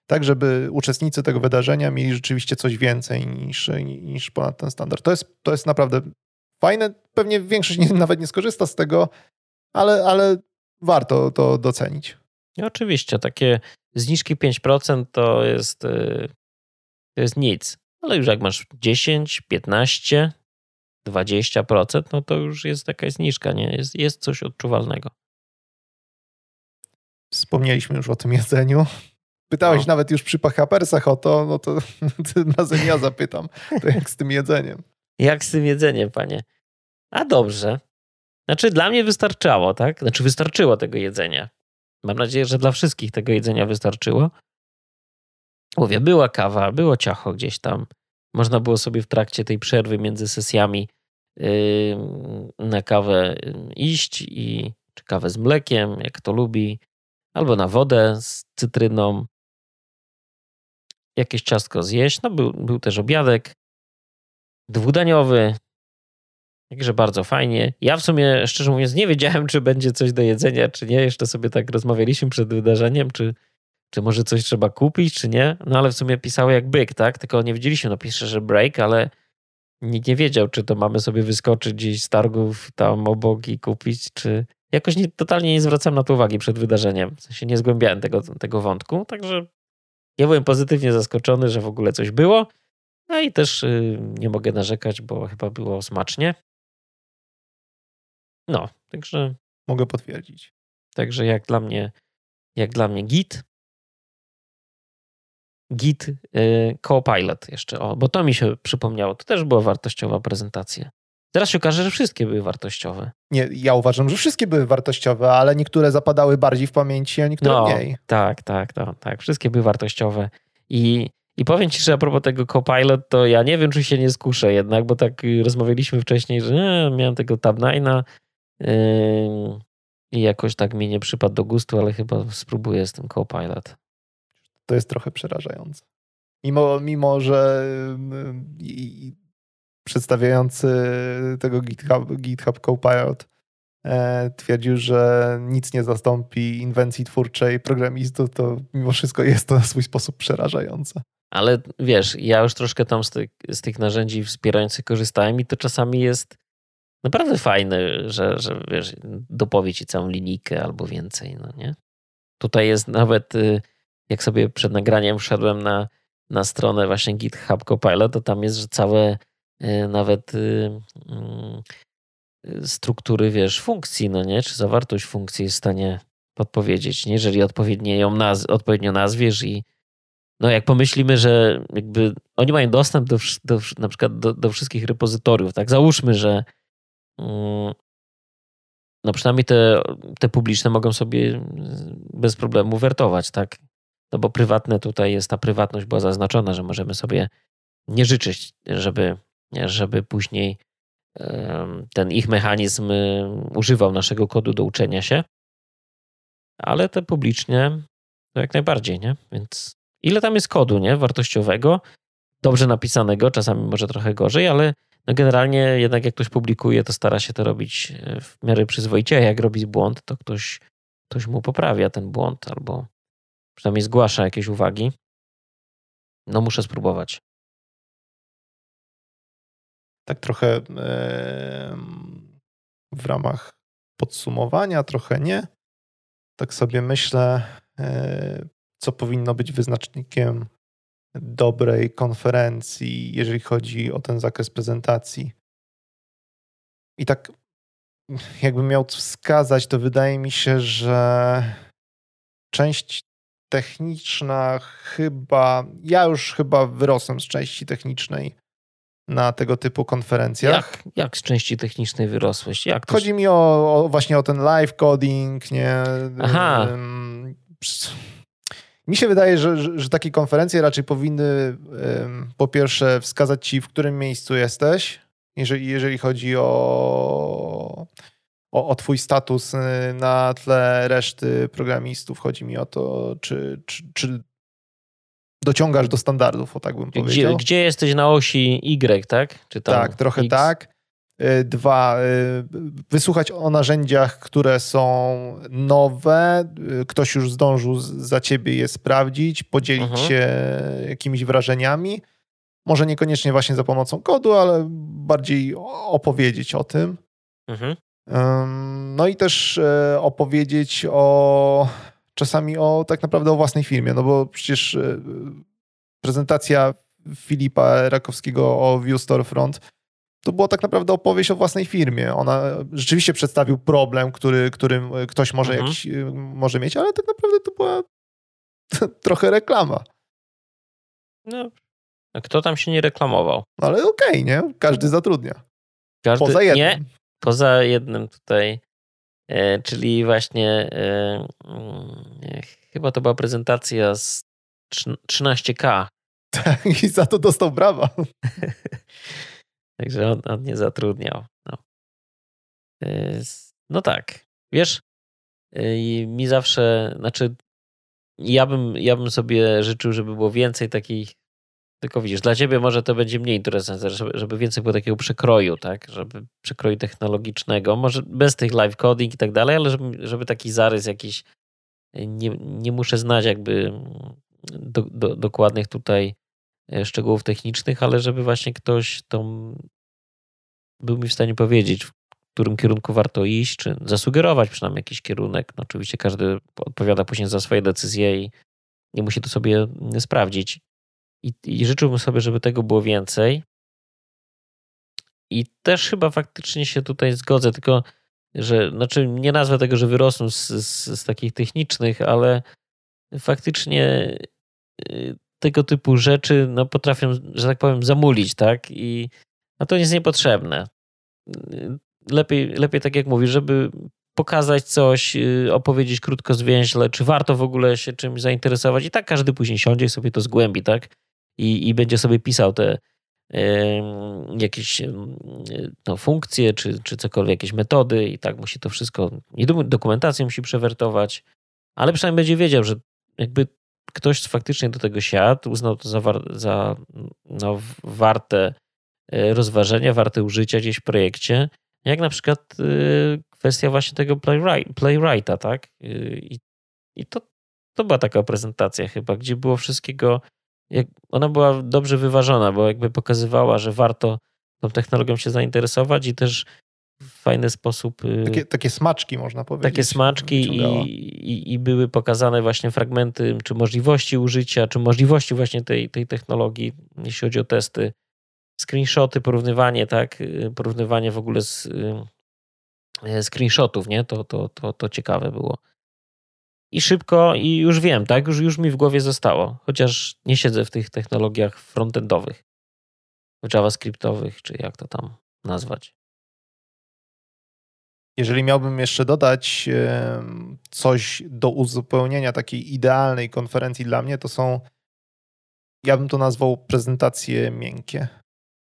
Tak, żeby uczestnicy tego wydarzenia mieli rzeczywiście coś więcej niż, niż ponad ten standard. To jest, to jest naprawdę fajne. Pewnie większość nie, nawet nie skorzysta z tego, ale, ale warto to docenić. No oczywiście, takie zniżki 5% to jest, y, to jest nic. Ale już jak masz 10, 15, 20%, no to już jest jakaś zniżka, nie? Jest, jest coś odczuwalnego. Wspomnieliśmy już o tym jedzeniu. Pytałeś no. nawet już przy PHPersach o to, no to <laughs> razem ja zapytam, to jak z tym jedzeniem? Jak z tym jedzeniem, panie? A dobrze. Znaczy dla mnie wystarczało, tak? Znaczy wystarczyło tego jedzenia. Mam nadzieję, że dla wszystkich tego jedzenia wystarczyło. Mówię, była kawa, było ciacho gdzieś tam. Można było sobie w trakcie tej przerwy między sesjami na kawę iść i czy kawę z mlekiem, jak to lubi, albo na wodę z cytryną. Jakieś ciastko zjeść. No był, był też obiadek dwudaniowy, Także bardzo fajnie. Ja w sumie, szczerze mówiąc, nie wiedziałem, czy będzie coś do jedzenia, czy nie. Jeszcze sobie tak rozmawialiśmy przed wydarzeniem, czy, czy może coś trzeba kupić, czy nie. No ale w sumie pisało jak byk, tak? Tylko nie wiedzieliśmy, no pisze, że break, ale nikt nie wiedział, czy to mamy sobie wyskoczyć gdzieś z targów tam obok i kupić, czy... Jakoś nie, totalnie nie zwracam na to uwagi przed wydarzeniem. W sensie nie zgłębiałem tego, tego wątku, także ja byłem pozytywnie zaskoczony, że w ogóle coś było. No i też y, nie mogę narzekać, bo chyba było smacznie. No, także... Mogę potwierdzić. Także jak dla mnie, jak dla mnie git. Git y, Copilot jeszcze, o, bo to mi się przypomniało. To też była wartościowa prezentacja. Teraz się okaże, że wszystkie były wartościowe. Nie, ja uważam, że wszystkie były wartościowe, ale niektóre zapadały bardziej w pamięci, a niektóre no, mniej. Tak, tak, tak, tak. Wszystkie były wartościowe. I, I powiem ci, że a propos tego Copilot, to ja nie wiem, czy się nie skuszę jednak, bo tak rozmawialiśmy wcześniej, że nie, miałem tego Tab9 yy, i jakoś tak mi nie przypadł do gustu, ale chyba spróbuję z tym Copilot to jest trochę przerażające. Mimo, mimo że i, przedstawiający tego GitHub, GitHub Copilot e, twierdził, że nic nie zastąpi inwencji twórczej programistów, to mimo wszystko jest to na swój sposób przerażające. Ale wiesz, ja już troszkę tam z tych, z tych narzędzi wspierających korzystałem i to czasami jest naprawdę fajne, że, że wiesz, dopowie ci całą linijkę albo więcej, no nie? Tutaj jest nawet, y, jak sobie przed nagraniem wszedłem na, na stronę właśnie GitHub Copilot, to tam jest, że całe y, nawet y, mm, struktury, wiesz, funkcji, no nie? Czy zawartość funkcji jest w stanie podpowiedzieć, nie? Jeżeli odpowiednio ją naz odpowiednio nazwiesz i no jak pomyślimy, że jakby oni mają dostęp do, do na przykład do, do, wszystkich repozytoriów, tak? Załóżmy, że mm, no przynajmniej te, te publiczne mogą sobie bez problemu wertować, tak? No bo prywatne tutaj jest, ta prywatność była zaznaczona, że możemy sobie nie życzyć, żeby, żeby później ten ich mechanizm y, używał naszego kodu do uczenia się, ale te publicznie to jak najbardziej, nie? Więc ile tam jest kodu, nie? Wartościowego, dobrze napisanego, czasami może trochę gorzej, ale no generalnie jednak jak ktoś publikuje, to stara się to robić e, w miarę przyzwoicie, a jak robi błąd, to ktoś, ktoś mu poprawia ten błąd albo przynajmniej zgłasza jakieś uwagi. No muszę spróbować. Tak trochę w ramach podsumowania, trochę nie. Tak sobie myślę, e, co powinno być wyznacznikiem dobrej konferencji, jeżeli chodzi o ten zakres prezentacji. I tak, jakbym miał wskazać, to wydaje mi się, że część techniczna chyba. Ja już chyba wyrosłem z części technicznej na tego typu konferencjach. Jak, jak z części technicznej wyrosłeś? Jak Chodzi mi o, o, właśnie o ten live coding, nie? Aha. Mi się wydaje, że, że, że takie konferencje raczej powinny po pierwsze wskazać ci, w którym miejscu jesteś, jeżeli, jeżeli chodzi o, o, o twój status y, na tle reszty programistów. Chodzi mi o to, czy, czy, czy dociągasz do standardów, o tak bym powiedział. Gdzie, gdzie jesteś na osi Y, tak? Czy tak, trochę X? tak. Y, dwa, y, wysłuchać o narzędziach, które są nowe, ktoś już zdążył za ciebie je sprawdzić, podzielić mhm. się jakimiś wrażeniami. Może niekoniecznie właśnie za pomocą kodu, ale bardziej opowiedzieć o tym. Mhm. No i też opowiedzieć o czasami o tak naprawdę o własnej firmie, no bo przecież prezentacja Filipa Rakowskiego o View Storefront to była tak naprawdę opowieść o własnej firmie. Ona rzeczywiście przedstawił problem, który, którym ktoś może, mhm. jakiś, y, może mieć, ale tak naprawdę to była <laughs> trochę reklama. No, a kto tam się nie reklamował? Ale okej, okay, nie? Każdy zatrudnia. Każdy, poza jednym. Nie, poza jednym tutaj. E, czyli właśnie e, e, chyba to była prezentacja z 13K. Tak, i za to dostał brawa. <laughs> Także on, on nie zatrudniał. No. Y, no tak. Wiesz, mi zawsze, znaczy ja bym, ja bym sobie życzył, żeby było więcej takich tylko widzisz, dla ciebie może to będzie mniej interesujące, żeby, żeby więcej było takiego przekroju, tak? Żeby przekroju technologicznego, może bez tych live coding i tak dalej, ale żeby, żeby taki zarys jakiś, nie, nie muszę znać jakby do, do, dokładnych tutaj E, szczegółów technicznych, ale żeby właśnie ktoś tą był mi w stanie powiedzieć, w którym kierunku warto iść, czy zasugerować przynajmniej jakiś kierunek. No oczywiście każdy odpowiada później za swoje decyzje i nie musi to sobie sprawdzić. I, I życzyłbym sobie, żeby tego było więcej. I też chyba faktycznie się tutaj zgodzę, tylko że, znaczy nie nazwę tego, że wyrosną z, z, z takich technicznych, ale faktycznie y, tego typu rzeczy no, potrafią, że tak powiem, zamulić, tak? I a to jest niepotrzebne. Lepiej, lepiej tak jak mówisz, żeby pokazać coś, y, opowiedzieć krótko, zwięźle, czy warto w ogóle się czymś zainteresować. I tak każdy później siądzie i sobie to zgłębi, tak? I, i będzie sobie pisał te jakieś no, funkcje, czy, czy cokolwiek, jakieś metody i tak musi to wszystko, i dokumentację musi przewertować, ale przynajmniej będzie wiedział, że jakby ktoś faktycznie do tego siadł, uznał to za, za no, warte e, rozważenia, warte użycia gdzieś w projekcie Jak na przykład y, kwestia właśnie tego playwright, playwrighta, tak? Y, I, i to, to była taka prezentacja chyba, gdzie było wszystkiego, jak, ona była dobrze wyważona, bo jakby pokazywała, że warto tą technologią się zainteresować i też w fajny sposób. y, Takie, takie smaczki można powiedzieć. takie smaczki i, i, i były pokazane właśnie fragmenty, czy możliwości użycia, czy możliwości właśnie tej, tej technologii, jeśli chodzi o testy, screenshoty, porównywanie, tak, y, porównywanie w ogóle z y, screenshotów, nie, to, to, to, to ciekawe było. I szybko, i już wiem, tak, już, już mi w głowie zostało, chociaż nie siedzę w tych technologiach frontendowych, javascriptowych, czy jak to tam nazwać. Jeżeli miałbym jeszcze dodać coś do uzupełnienia takiej idealnej konferencji dla mnie, to są, ja bym to nazwał prezentacje miękkie.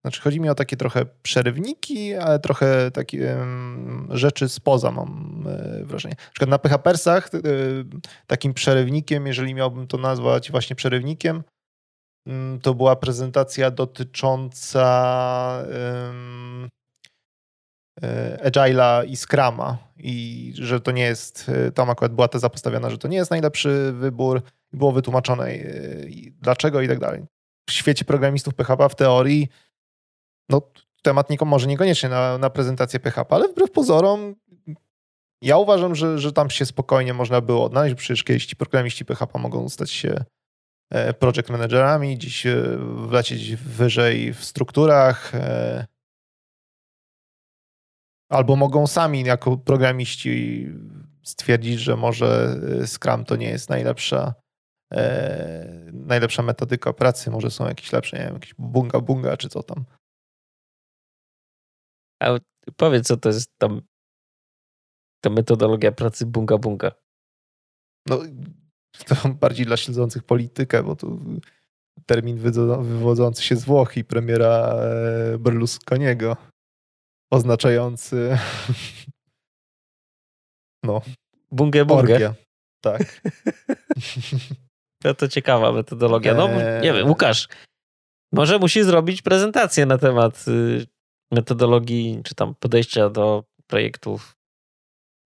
Znaczy, chodzi mi o takie trochę przerywniki, ale trochę takie rzeczy spoza, mam e, wrażenie. Na przykład na PHPersach e, takim przerywnikiem, jeżeli miałbym to nazwać właśnie przerywnikiem, mm, to była prezentacja dotycząca e, Agile'a i Scrama i że to nie jest, tam akurat była teza postawiona, że to nie jest najlepszy wybór, było wytłumaczone dlaczego i tak dalej. W świecie programistów PHP w teorii no temat nikomu może niekoniecznie na, na prezentację PHP, ale wbrew pozorom ja uważam, że, że tam się spokojnie można było odnaleźć, przecież kiedyś ci programiści PHP mogą stać się e, project managerami, dziś e, wlecieć wyżej w strukturach, e, albo mogą sami jako programiści stwierdzić, że może Scrum to nie jest najlepsza, najlepsza metodyka pracy, może są jakieś lepsze, nie wiem, jakieś bunga bunga czy co tam. A powiedz, co to jest tam ta metodologia pracy bunga bunga. No, to bardziej dla śledzących politykę, bo to termin wywodzący się z Włoch i premiera e, Berlusconiego, oznaczający <laughs> no, Bungę bungę. orgię. Tak. <laughs> No to ciekawa metodologia. No Eee. nie wiem, Łukasz, może musi zrobić prezentację na temat y, metodologii, czy tam podejścia do projektów.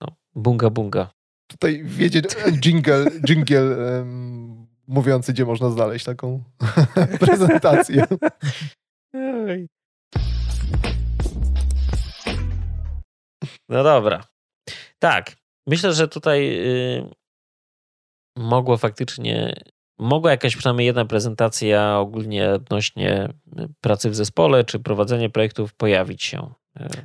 No, bunga bunga. Tutaj wiedzie <laughs> jingle, jingle em, mówiący, gdzie można znaleźć taką <laughs> prezentację. No dobra. Tak. Myślę, że tutaj y, mogło faktycznie, mogła jakaś przynajmniej jedna prezentacja ogólnie odnośnie pracy w zespole, czy prowadzenie projektów pojawić się.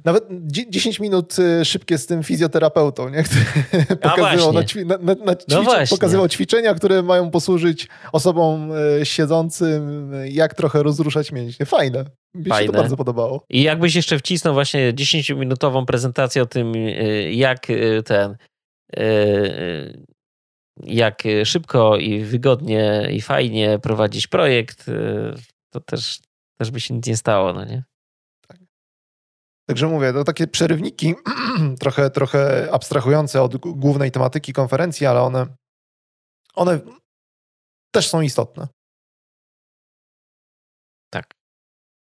Nawet dzie- 10 minut y, szybkie z tym fizjoterapeutą, nie? <laughs> który pokazywał, na, ćwi- na, na, No pokazywał ćwiczenia, które mają posłużyć osobom y, siedzącym, y, jak trochę rozruszać mięśnie. Fajne. Mi się Fajne. to bardzo podobało. I jakbyś jeszcze wcisnął właśnie 10-minutową prezentację o tym, jak ten, jak szybko i wygodnie i fajnie prowadzić projekt, y, to też, też by się nic nie stało, no nie? Także mówię, to takie przerywniki, <clears throat> trochę, trochę abstrahujące od głównej tematyki konferencji, ale one, one też są istotne.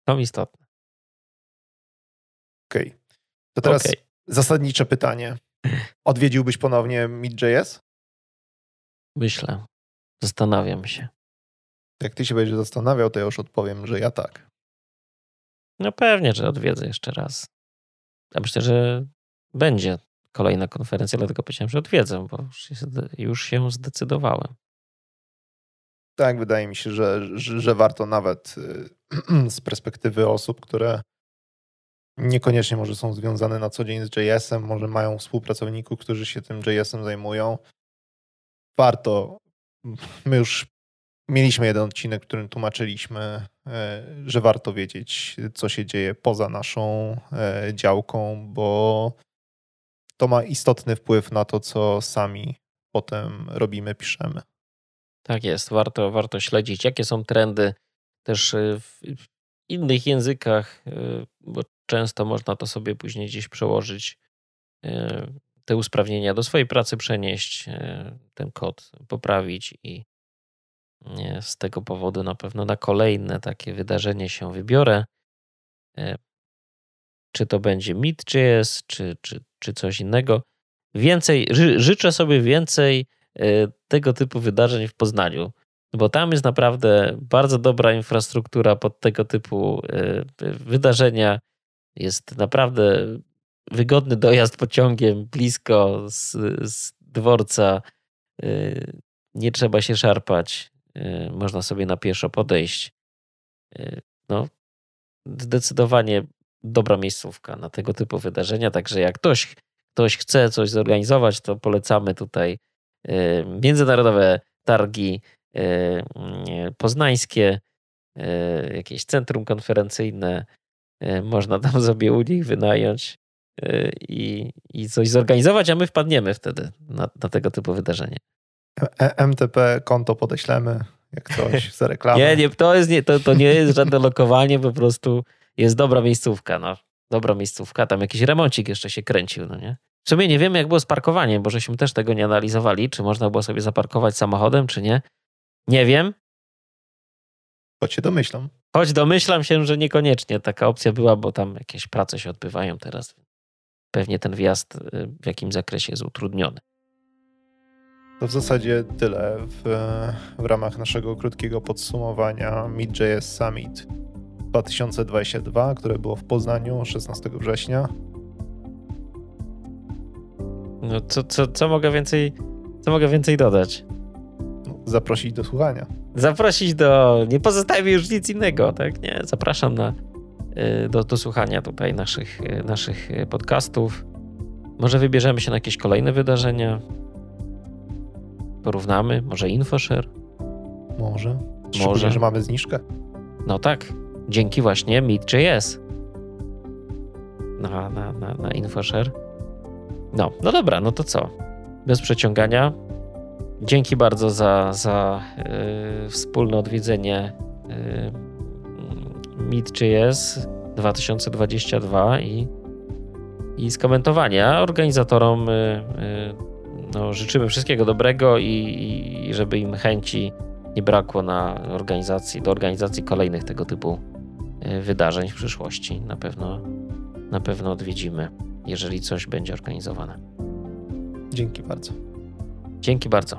To istotne. Okej. To teraz Okej. zasadnicze pytanie. <laughs> Odwiedziłbyś ponownie Meet.js? Myślę. Zastanawiam się. Jak ty się będziesz zastanawiał, to ja już odpowiem, że ja tak. No pewnie, że odwiedzę jeszcze raz. Ja myślę, że będzie kolejna konferencja, dlatego powiedziałem, że odwiedzę, bo już się, już się zdecydowałem. Tak, wydaje mi się, że, że, że warto nawet y, <clears throat> z perspektywy osób, które niekoniecznie może są związane na co dzień z JS-em, może mają współpracowników, którzy się tym JS-em zajmują. Warto. My już mieliśmy jeden odcinek, w którym tłumaczyliśmy, e, że warto wiedzieć, co się dzieje poza naszą e, działką, bo to ma istotny wpływ na to, co sami potem robimy, piszemy. Tak jest, warto, warto śledzić, jakie są trendy też y, w innych językach, bo często można to sobie później gdzieś przełożyć, te usprawnienia do swojej pracy przenieść, y, ten kod poprawić i y, z tego powodu na pewno na kolejne takie wydarzenie się wybiorę. Y, czy to będzie Meet.js, czy, czy, czy coś innego. Więcej, ży, życzę sobie więcej tego typu wydarzeń w Poznaniu, bo tam jest naprawdę bardzo dobra infrastruktura pod tego typu wydarzenia. Jest naprawdę wygodny dojazd pociągiem blisko z, z dworca. Y, nie trzeba się szarpać. Można sobie na pieszo podejść. No, zdecydowanie dobra miejscówka na tego typu wydarzenia. Także jak ktoś, ktoś chce coś zorganizować, to polecamy tutaj międzynarodowe targi poznańskie, jakieś centrum konferencyjne. Można tam <laughs> sobie u nich wynająć i, i coś zorganizować, a my wpadniemy wtedy na, na tego typu wydarzenie. E, MTP konto podeślemy, jak coś <laughs> za reklamę. nie, nie, to, jest nie, to, to nie jest żadne lokowanie, po prostu jest dobra miejscówka, no. Dobra miejscówka, tam jakiś remoncik jeszcze się kręcił, no nie? W sumie nie wiemy, jak było z parkowaniem, bo żeśmy też tego nie analizowali, czy można było sobie zaparkować samochodem, czy nie. Nie wiem. Choć się domyślam. Choć domyślam się, że niekoniecznie taka opcja była, bo tam jakieś prace się odbywają teraz. Pewnie ten wjazd y, w jakim zakresie jest utrudniony. To w zasadzie tyle w, w ramach naszego krótkiego podsumowania Mid.js Summit 2022, które było w Poznaniu 16 września. No co, co, co mogę więcej, co mogę więcej dodać? Zaprosić do słuchania. Zaprosić do, nie pozostaje mi już nic innego, tak? Nie, zapraszam na, do, do słuchania tutaj naszych, y, naszych podcastów. Może wybierzemy się na jakieś kolejne wydarzenia. Porównamy, może InfoShare. Może. Szczególnie, może. że mamy zniżkę. No tak, dzięki właśnie Meet.js na, na, na, na InfoShare. No, no dobra, no to co? Bez przeciągania. Dzięki bardzo za, za yy, wspólne odwiedzenie yy, Meet.js 2022 i, i skomentowania. Organizatorom yy, no, życzymy wszystkiego dobrego i, i żeby im chęci nie brakło na organizacji, do organizacji kolejnych tego typu y, wydarzeń w przyszłości. Na pewno, na pewno odwiedzimy jeżeli coś będzie organizowane. Dzięki bardzo. Dzięki bardzo.